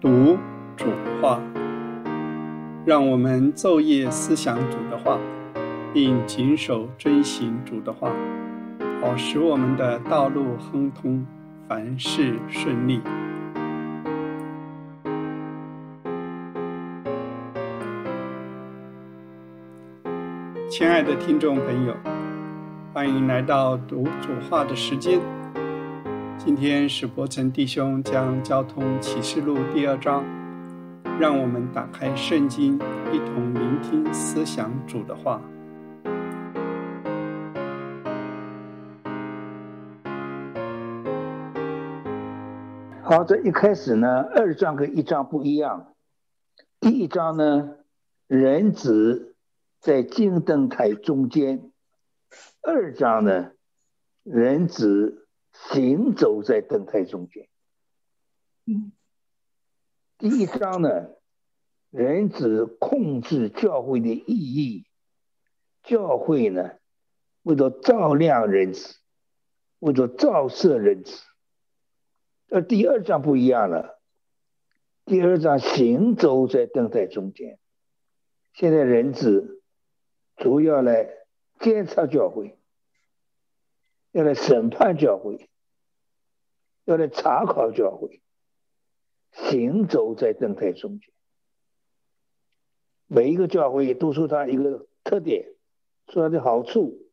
读主话，让我们昼夜思想主的话，并谨守遵行主的话，好使我们的道路亨通，凡事顺利。亲爱的听众朋友，欢迎来到读主话的时间。今天是伯成弟兄将交通启示录第二章，让我们打开圣经，一同聆听思想主的话。好，这一开始呢，二章跟一章不一样。第一章呢，人子在金灯台中间；二章呢，人子。行走在灯台中间。嗯，第一章呢，人子控制教会的意义，教会呢，为了照亮人子，为了照射人子。而第二章不一样了，第二章行走在灯台中间。现在人子主要来监察教会。要来审判教会，要来查考教会，行走在灯台中间。每一个教会都说它一个特点，说它的好处，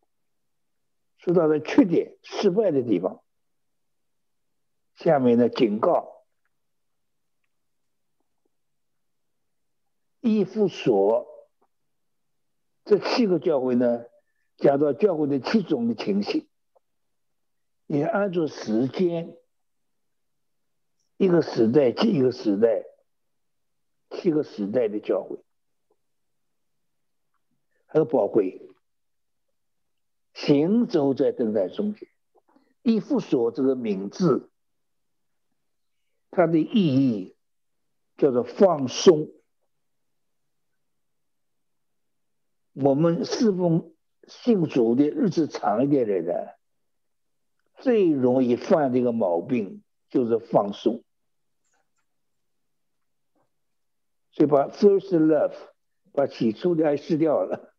说它的缺点、失败的地方。下面的警告：依附所这七个教会呢，讲到教会的七种的情形。也按照时间，一个时代接一个时代，七个时代的教会很宝贵，行走在等待中间。一副所这个名字，它的意义叫做放松。我们侍奉信主的日子长一点的人。最容易犯这个毛病就是放松，所以把 first love 把起初的爱失掉了。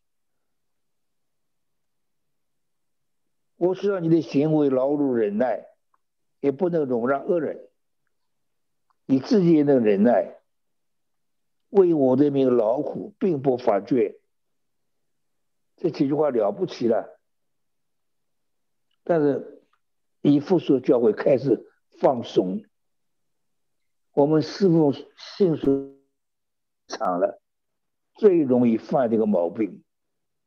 我知道你的行为劳碌忍耐，也不能容让恶人，你自己也能忍耐，为我的名劳苦，并不发觉。这几句话了不起了，但是。以复苏教会开始放松，我们师傅信主长了，最容易犯这个毛病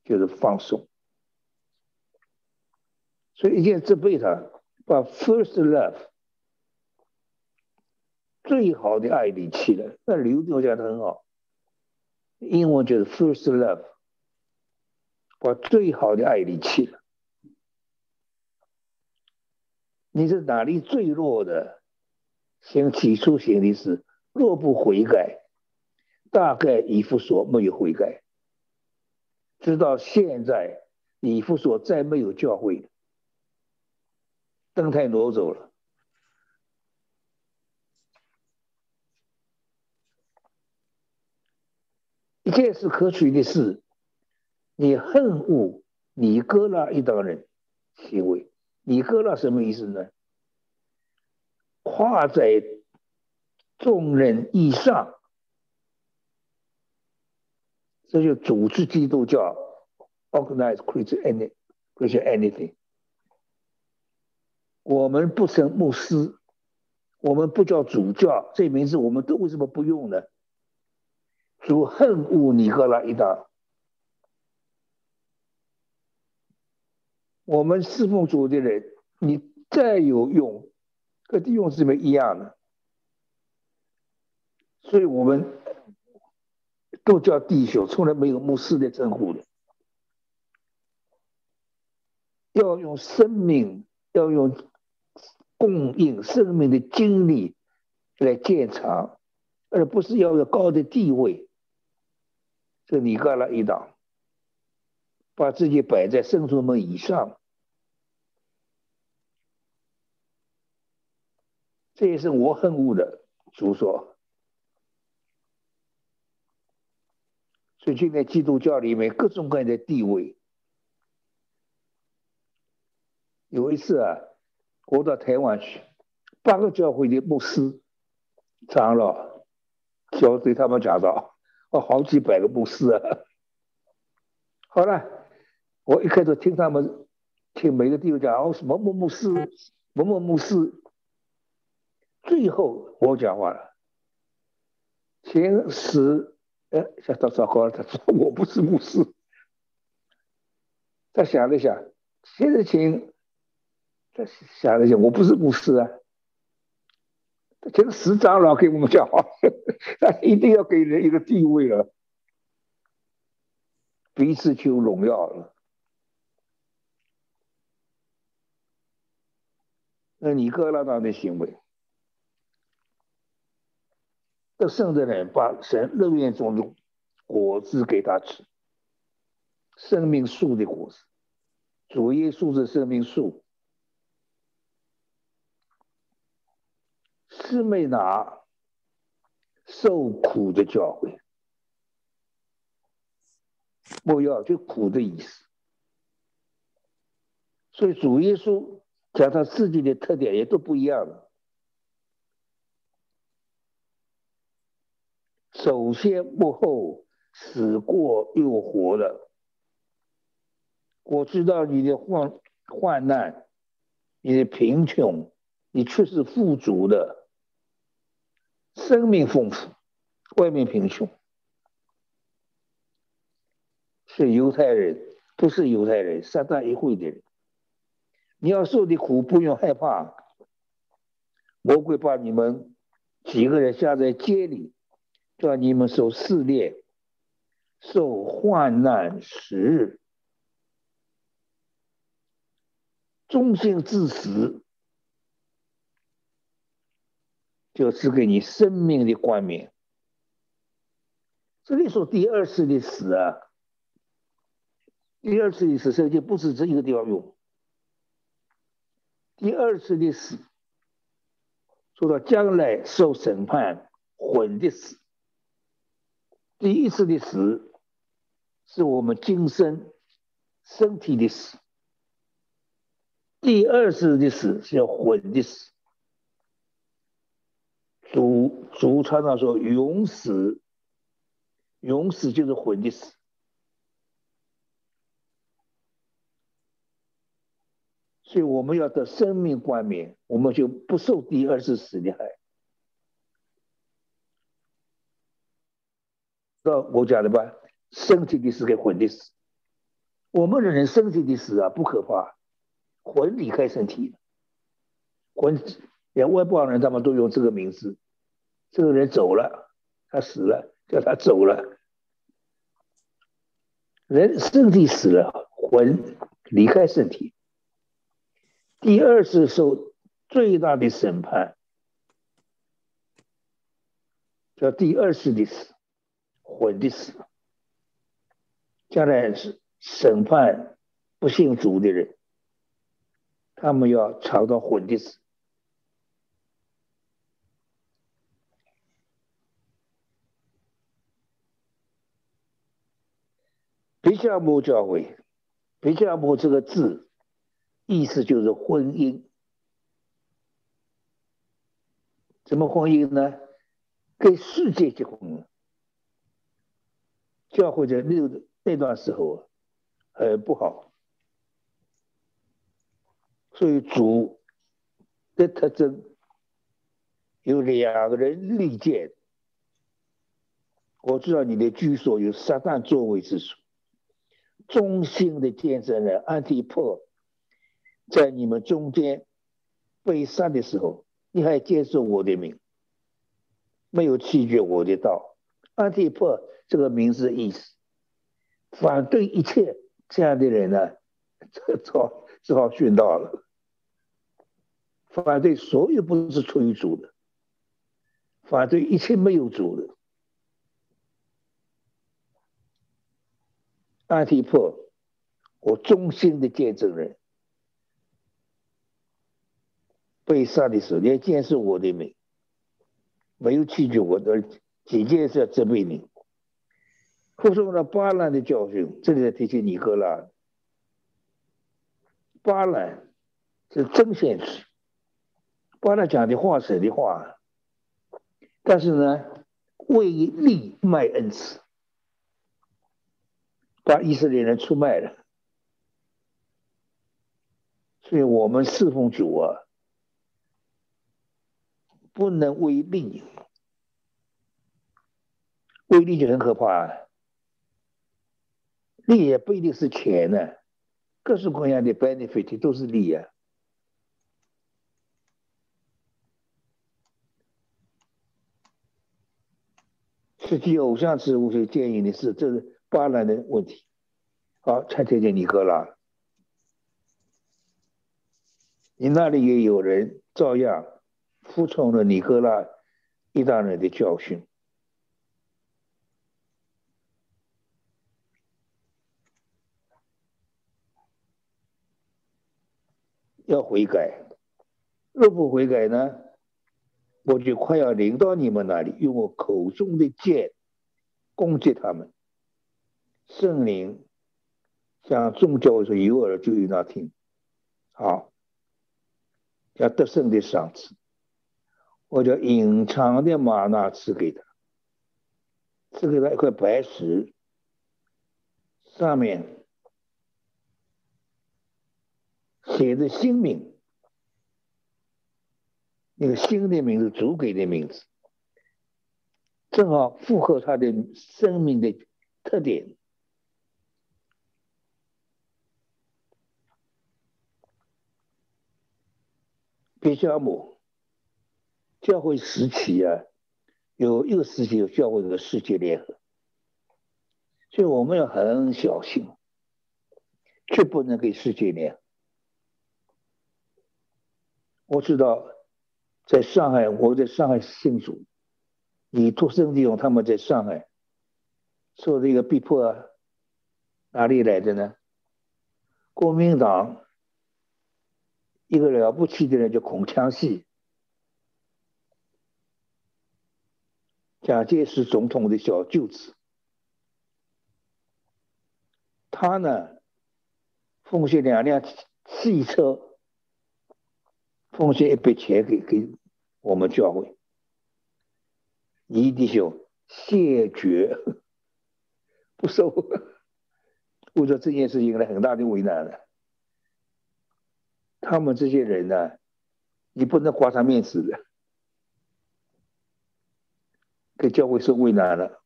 就是放松。所以一件这辈他把 first love 最好的爱离弃了。那刘总讲的很好，英文就是 first love 把最好的爱离弃了。你是哪里最弱的？先起初行的是若不悔改，大概以弗所没有悔改。直到现在，以弗所再没有教会，灯台挪走了。一件事可取的是，你恨恶你哥那一党人行为。你哥那什么意思呢？跨在众人以上，这就组织基督教，organize Christian anything。我们不称牧师，我们不叫主教，这名字我们都为什么不用呢？主恨恶尼哥拉一党。我们侍奉主的人，你再有用，跟弟兄姊妹一样的，所以我们都叫弟兄，从来没有牧师的称呼的。要用生命，要用供应生命的精力来建厂，而不是要有高的地位。这你干了一档，把自己摆在圣徒们以上。这也是我恨恶的。主说，所以现在基督教里面各种各样的地位。有一次啊，我到台湾去，八个教会的牧师、长老，就对他们讲到：“哦，好几百个牧师啊。”好了，我一开始听他们，听每个地方讲哦，什么某牧师、某某牧师、最后我讲话了，前十，哎，想到糟糕了，他说 我不是牧师。他想了想，现在请。他想了想，我不是牧师啊。这个十长老给我们讲话，他一定要给人一个地位了，彼此求荣耀了。那尼哥拉党的行为，得胜的人把神乐园中的果子给他吃，生命树的果子，主耶稣是生命树。是没拿受苦的教诲，莫要就苦的意思。所以主耶稣讲他自己的特点也都不一样了。首先幕后死过又活的，我知道你的患患难，你的贫穷，你却是富足的。生命丰富，外面贫穷，是犹太人，不是犹太人，三大一会的人。你要受的苦不用害怕，魔鬼把你们几个人下在街里，叫你们受试炼，受患难时，忠心至死。就赐给你生命的冠冕。这里说第二次的死啊，第二次的死，圣经不止这一个地方用。第二次的死，说到将来受审判魂的死。第一次的死，是我们今生身体的死。第二次的死是要魂的死。祖祖传上说：“永死，永死就是魂的死。”所以我们要得生命冠冕，我们就不受第二次死的害。那我讲的吧，身体的死跟魂的死，我们的人身体的死啊不可怕，魂离开身体魂。连外邦人他们都用这个名字，这个人走了，他死了，叫他走了。人身体死了，魂离开身体。第二次受最大的审判，叫第二次的死，魂的死。将来是审判不信主的人，他们要尝到魂的死。比加摩教会，比加摩这个字，意思就是婚姻。怎么婚姻呢？跟世界结婚。教会在那那段时候很不好，所以主的特征有两个人利剑。我知道你的居所有撒旦座位之处。忠心的见证人安提破，在你们中间被杀的时候，你还接受我的名，没有弃绝我的道。安提破这个名字的意思，反对一切这样的人呢，这只好只好殉道了。反对所有不是出于主的，反对一切没有主的。安提破，我忠心的见证人，被杀的时候，你要坚守我的命，没有拒绝我的，几件事责备你。服从了巴兰的教训。这里在提起尼哥拉，巴兰是真现实，巴兰讲的话神的话，但是呢，为利卖恩赐，把以色列人出卖了。所以我们侍奉主啊，不能为利，为利就很可怕啊。利也不一定是钱呢，各式各样的 benefit 都是利啊。实际偶像之物，所建议的是，这是巴兰的问题。好，才听见尼哥拉。你那里也有人照样服从了尼哥拉一大人的教训，要悔改。若不悔改呢，我就快要临到你们那里，用我口中的剑攻击他们。圣灵向众教说：“有耳就有那听。”好。要得胜的赏赐，我叫隐藏的玛纳赐给他，赐给他一块白石，上面写着新名，那个新的名字主给的名字，正好符合他的生命的特点。别加姆教会时期啊，有一个时期有教会和世界联合，所以我们要很小心，绝不能给世界联合。我知道，在上海，我在上海信主，你出生地方他们在上海受这个逼迫啊，哪里来的呢？国民党。一个了不起的人叫孔祥熙，蒋介石总统的小舅子。他呢，奉献两辆汽车，奉献一笔钱给给我们教会。你弟兄谢绝，不收。我说这件事情来很大的为难了。他们这些人呢，你不能挂上面子的，给教会受为难了。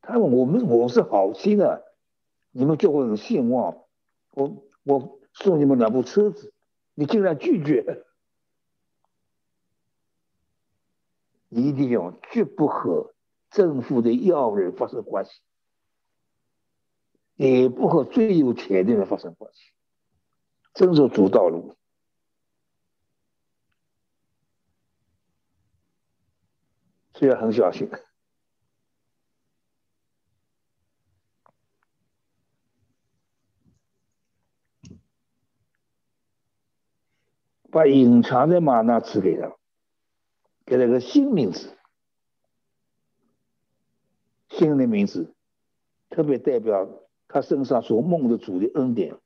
他们我们我是好心的，你们教会很兴旺，我我送你们两部车子，你竟然拒绝，一定要绝不和政府的要人发生关系，也不和最有钱的人发生关系。遵守主道路，所以要很小心，把隐藏的玛纳赐给他，给了个新名字，新的名字，特别代表他身上所梦的主的恩典。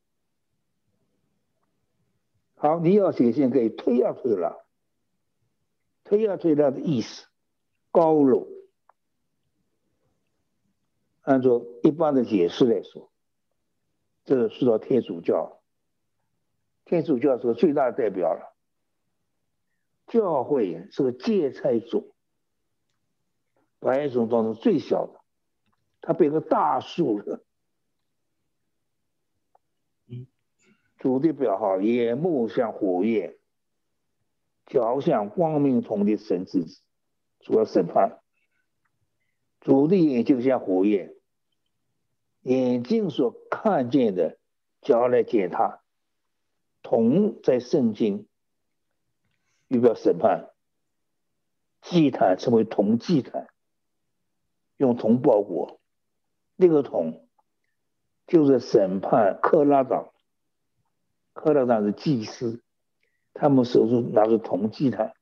好，你要写信可以推要推了，推要推拉的意思，高楼。按照一般的解释来说，这个说到天主教，天主教是个最大的代表了。教会是个芥菜种，百种当中最小的，它变成大树了。主的表号，眼目像火焰，脚像光明同的神之子，主要审判。主的眼睛像火焰，眼睛所看见的，脚来见他。铜在圣经预表审判，祭坛称为铜祭坛，用铜包裹。那个铜就是审判克拉党。克拉党是祭司，他们手中拿着铜祭坛，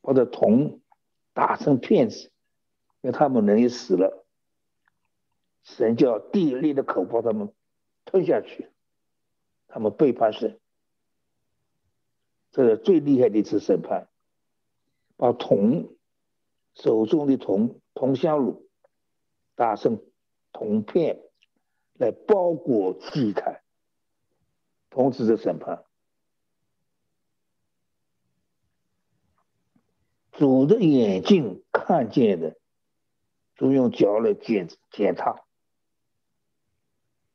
把这铜打成片子，因为他们人也死了，神叫地裂的口把他们吞下去，他们背叛神，这是最厉害的一次审判，把铜手中的铜铜香炉打成铜片来包裹祭坛，同时的审判。主的眼睛看见的，都用脚来检检查，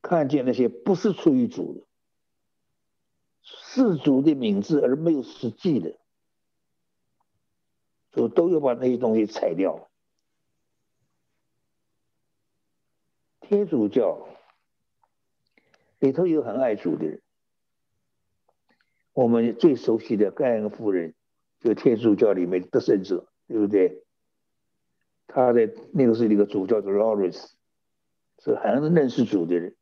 看见那些不是出于主的，世俗的名字而没有实际的，就都要把那些东西裁掉。天主教里头有很爱主的人，我们最熟悉的盖恩夫人。就天主教里面的圣者，对不对？他的那个是一个主教，叫 Lawrence，是很认识主的人。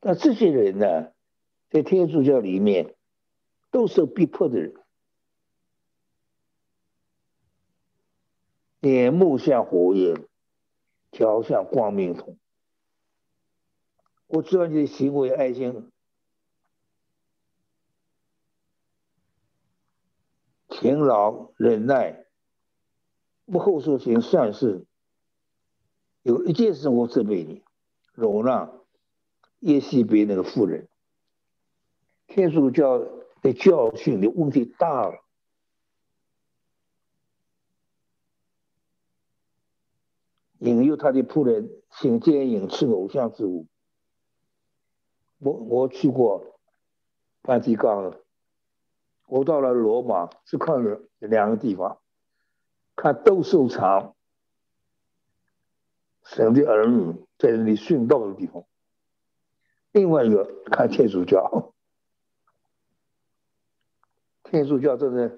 那这些人呢，在天主教里面都是逼迫的人，眼目像火焰，脚像光明铜。我知道你的行为爱心。勤劳忍耐，不后说行善事。有一件事我责备你，容让耶西别那个妇人。天主教的教训的问题大了，引诱他的仆人行奸淫、吃偶像之物。我我去过梵蒂冈。我到了罗马，去看了两个地方，看斗兽场，神的儿女在那里殉道的地方；另外一个看天主教，天主教真的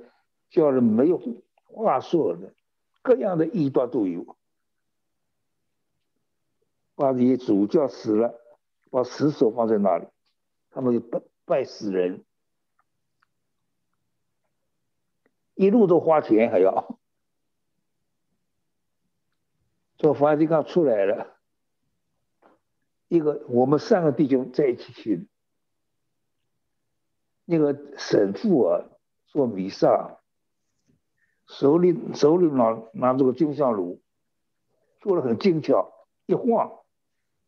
叫人没有话说的，各样的异端都有，把你主教死了，把死手放在那里，他们就拜拜死人。一路都花钱，还要。从梵蒂冈出来了，一个我们三个弟兄在一起去，那个神父啊做弥撒，手里手里拿拿着个金香炉，做的很精巧，一晃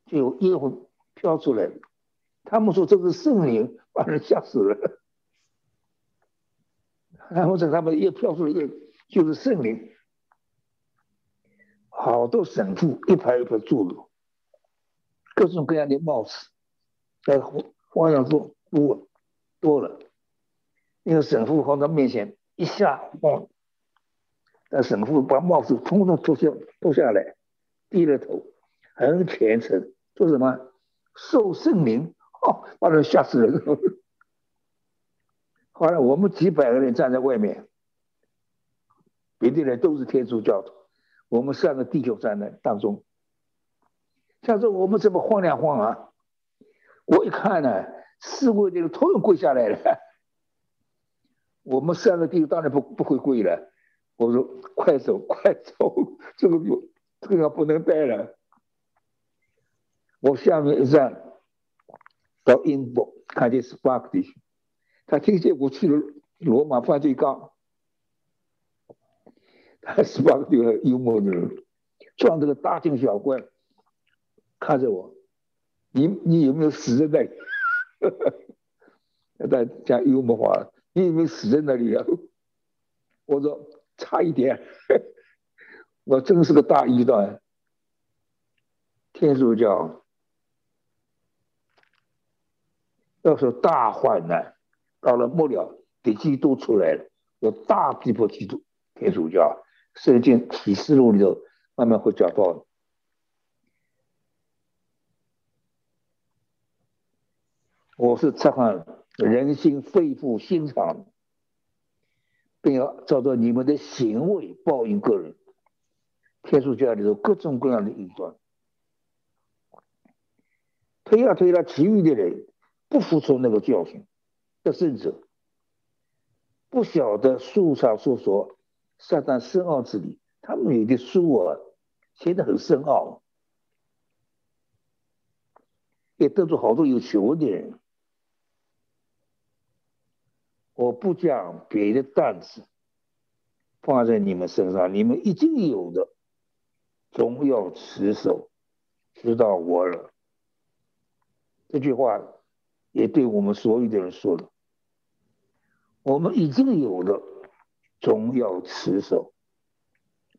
就有烟火飘出来，他们说这是圣灵，把人吓死了。然后在他们一飘出来，就是圣灵，好多神父一排一排坐着，各种各样的帽子，在花样多多多了。那个神父放到面前一下晃，那神父把帽子统统脱下脱下来，低着头，很虔诚，做什么？受圣灵，哦，把人吓死人。后来我们几百个人站在外面，别的人都是天主教徒，我们三个弟兄站在当中。像说我们这么晃两晃啊，我一看呢，四位这个头都跪下来了。我们三个弟兄当然不不会跪了。我说快走 快走，这个不这个不能待了。我下面一站到英国，看见是巴克弟兄。他听见我去了罗马犯罪岗，他十八个地方幽默的人，装这个大惊小怪，看着我，你你有没有死在那里？他讲幽默话，你有没死在那里啊？我说差一点，我真是个大异端，天主教要说大患难。到了末了，的基督出来了，有大批迫基督天主教，圣经启示录里头慢慢会讲到。我是测看人心肺腑心肠，并要照着你们的行为报应个人。天主教里头各种各样的异端，推啊推啊，其余的人不服从那个教训。的圣者不晓得书上所说撒旦深奥之理，他们有的书啊写的很深奥，也得罪好多有学问的人。我不将别的担子放在你们身上，你们已经有的，总要持守，直到我了。这句话也对我们所有的人说的。我们已经有的，总要持守，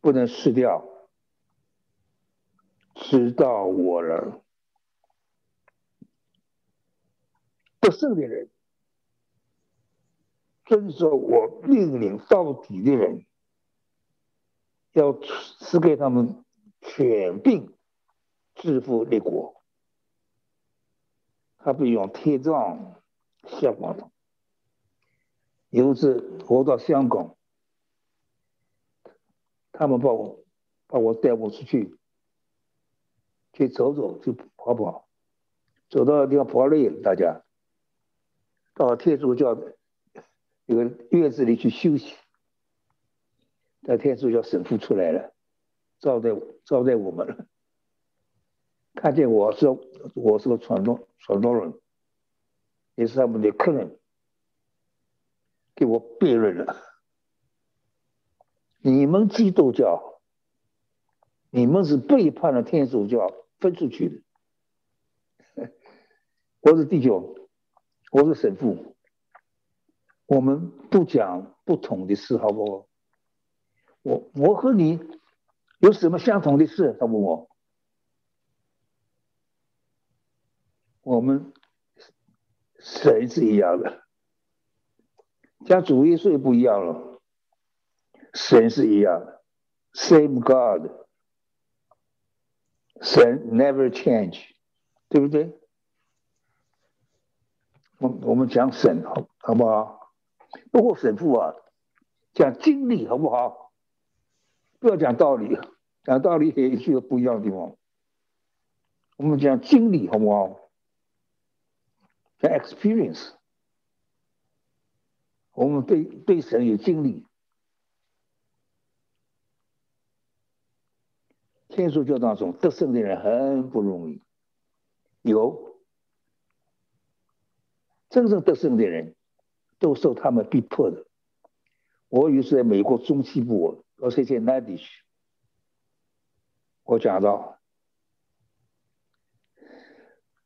不能失掉，直到我了。不胜的人，遵守我命令到底的人，要赐给他们全病致富立国。他不用贴账效果的。有一次我到香港，他们把我把我带我出去去走走，去跑跑，走到地方跑累了，大家。到天主教的一个院子里去休息，在天主教神父出来了，招待招待我们了。看见我是我是个传道传道人，也是他们的客人，给我辩论了。你们基督教，你们是背叛了天主教分出去的。我是弟兄。我是神父，我们不讲不同的事，好不好？我我和你有什么相同的事？他问我，我们神是一样的，讲主耶稣不一样了，神是一样的，same God，神 never change，对不对？我我们讲神好好不好？不过神父啊，讲经历好不好？不要讲道理，讲道理也是有不一样的地方。我们讲经历好不好？讲 experience，我们对对神有经历。天主教当中得胜的人很不容易，有。真正得胜的人，都受他们逼迫的。我于是在美国中西部，我是在南地区，我讲到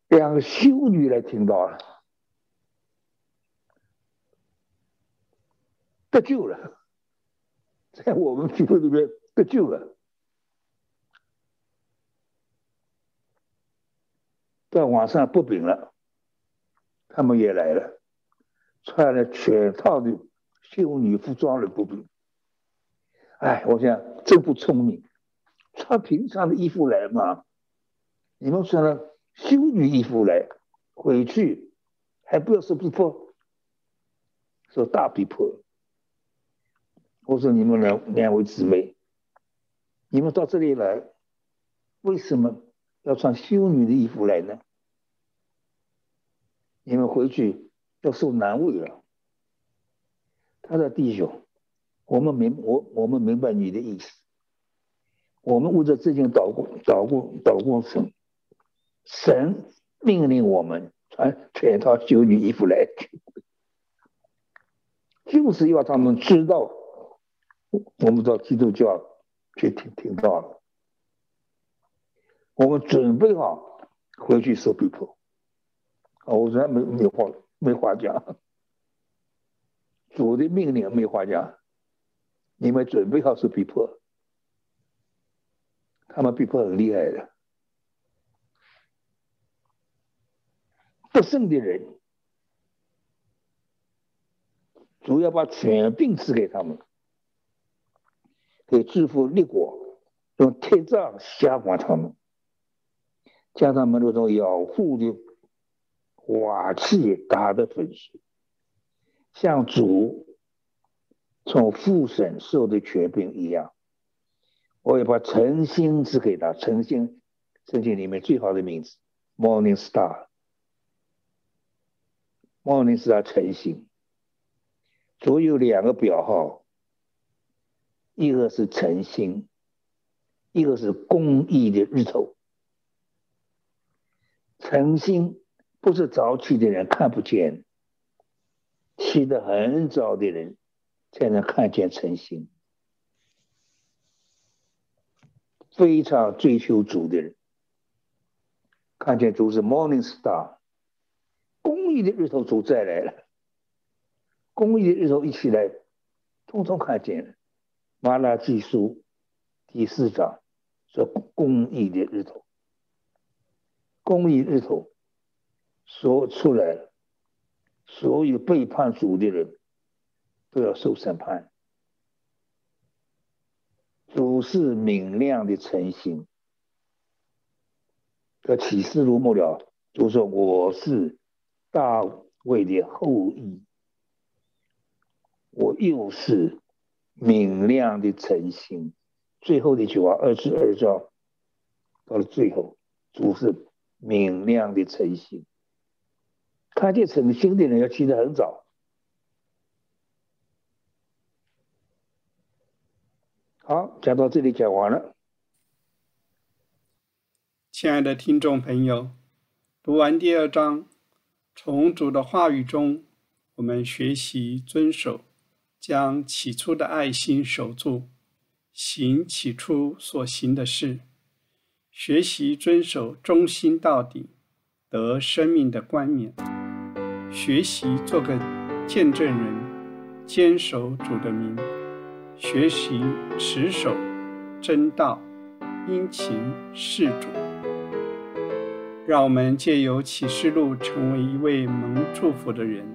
两个修女来听到了，得救了，在我们聚会里面得救了，到晚上不饼了。他们也来了，穿了全套的修女服装的步兵。哎，我想真不聪明，穿平常的衣服来嘛。你们穿了修女衣服来，回去还不要说逼迫，说大逼迫。我说你们两两位姊妹，你们到这里来，为什么要穿修女的衣服来呢？你们回去要受难为了。他的弟兄，我们明我我们明白你的意思。我们为着这件祷过祷过祷过神，神命令我们穿全套修女衣服来，就是要他们知道，我们到基督教去听听到了，我们准备好回去受逼迫。啊我说没没话了没话讲，主的命令没话讲，你们准备好受逼迫，他们逼迫很厉害的，不胜的人，主要把权柄赐给他们，给致富立国，用铁杖吓唬他们，将他们那种咬护的。瓦器打的粉碎，像主从父神受的权柄一样，我也把诚心赐给他。诚心，圣经里面最好的名字，Morning Star。Morning Star 诚心，主有两个表号，一个是诚心，一个是公义的日头。诚心不是早起的人看不见，起得很早的人才能看见晨星。非常追求主的人，看见主是 Morning Star，公益的日头主再来了，公益的日头一起来，通通看见了。马拉基书第四章说公益的日头，公益日头说出来了，所有背叛主的人都要受审判。主是明亮的晨星，这启示如末了，主说我是大卫的后裔，我又是明亮的晨星。最后的一句话，二十二章到了最后，主是明亮的晨星。看见晨星的人要起得很早。好，讲到这里讲完了。亲爱的听众朋友，读完第二章，从主的话语中，我们学习遵守，将起初的爱心守住，行起初所行的事，学习遵守忠心到底，得生命的冠冕，学习做个见证人，坚守主的名。学习持守真道，殷勤事主，让我们借由启示录成为一位蒙祝福的人。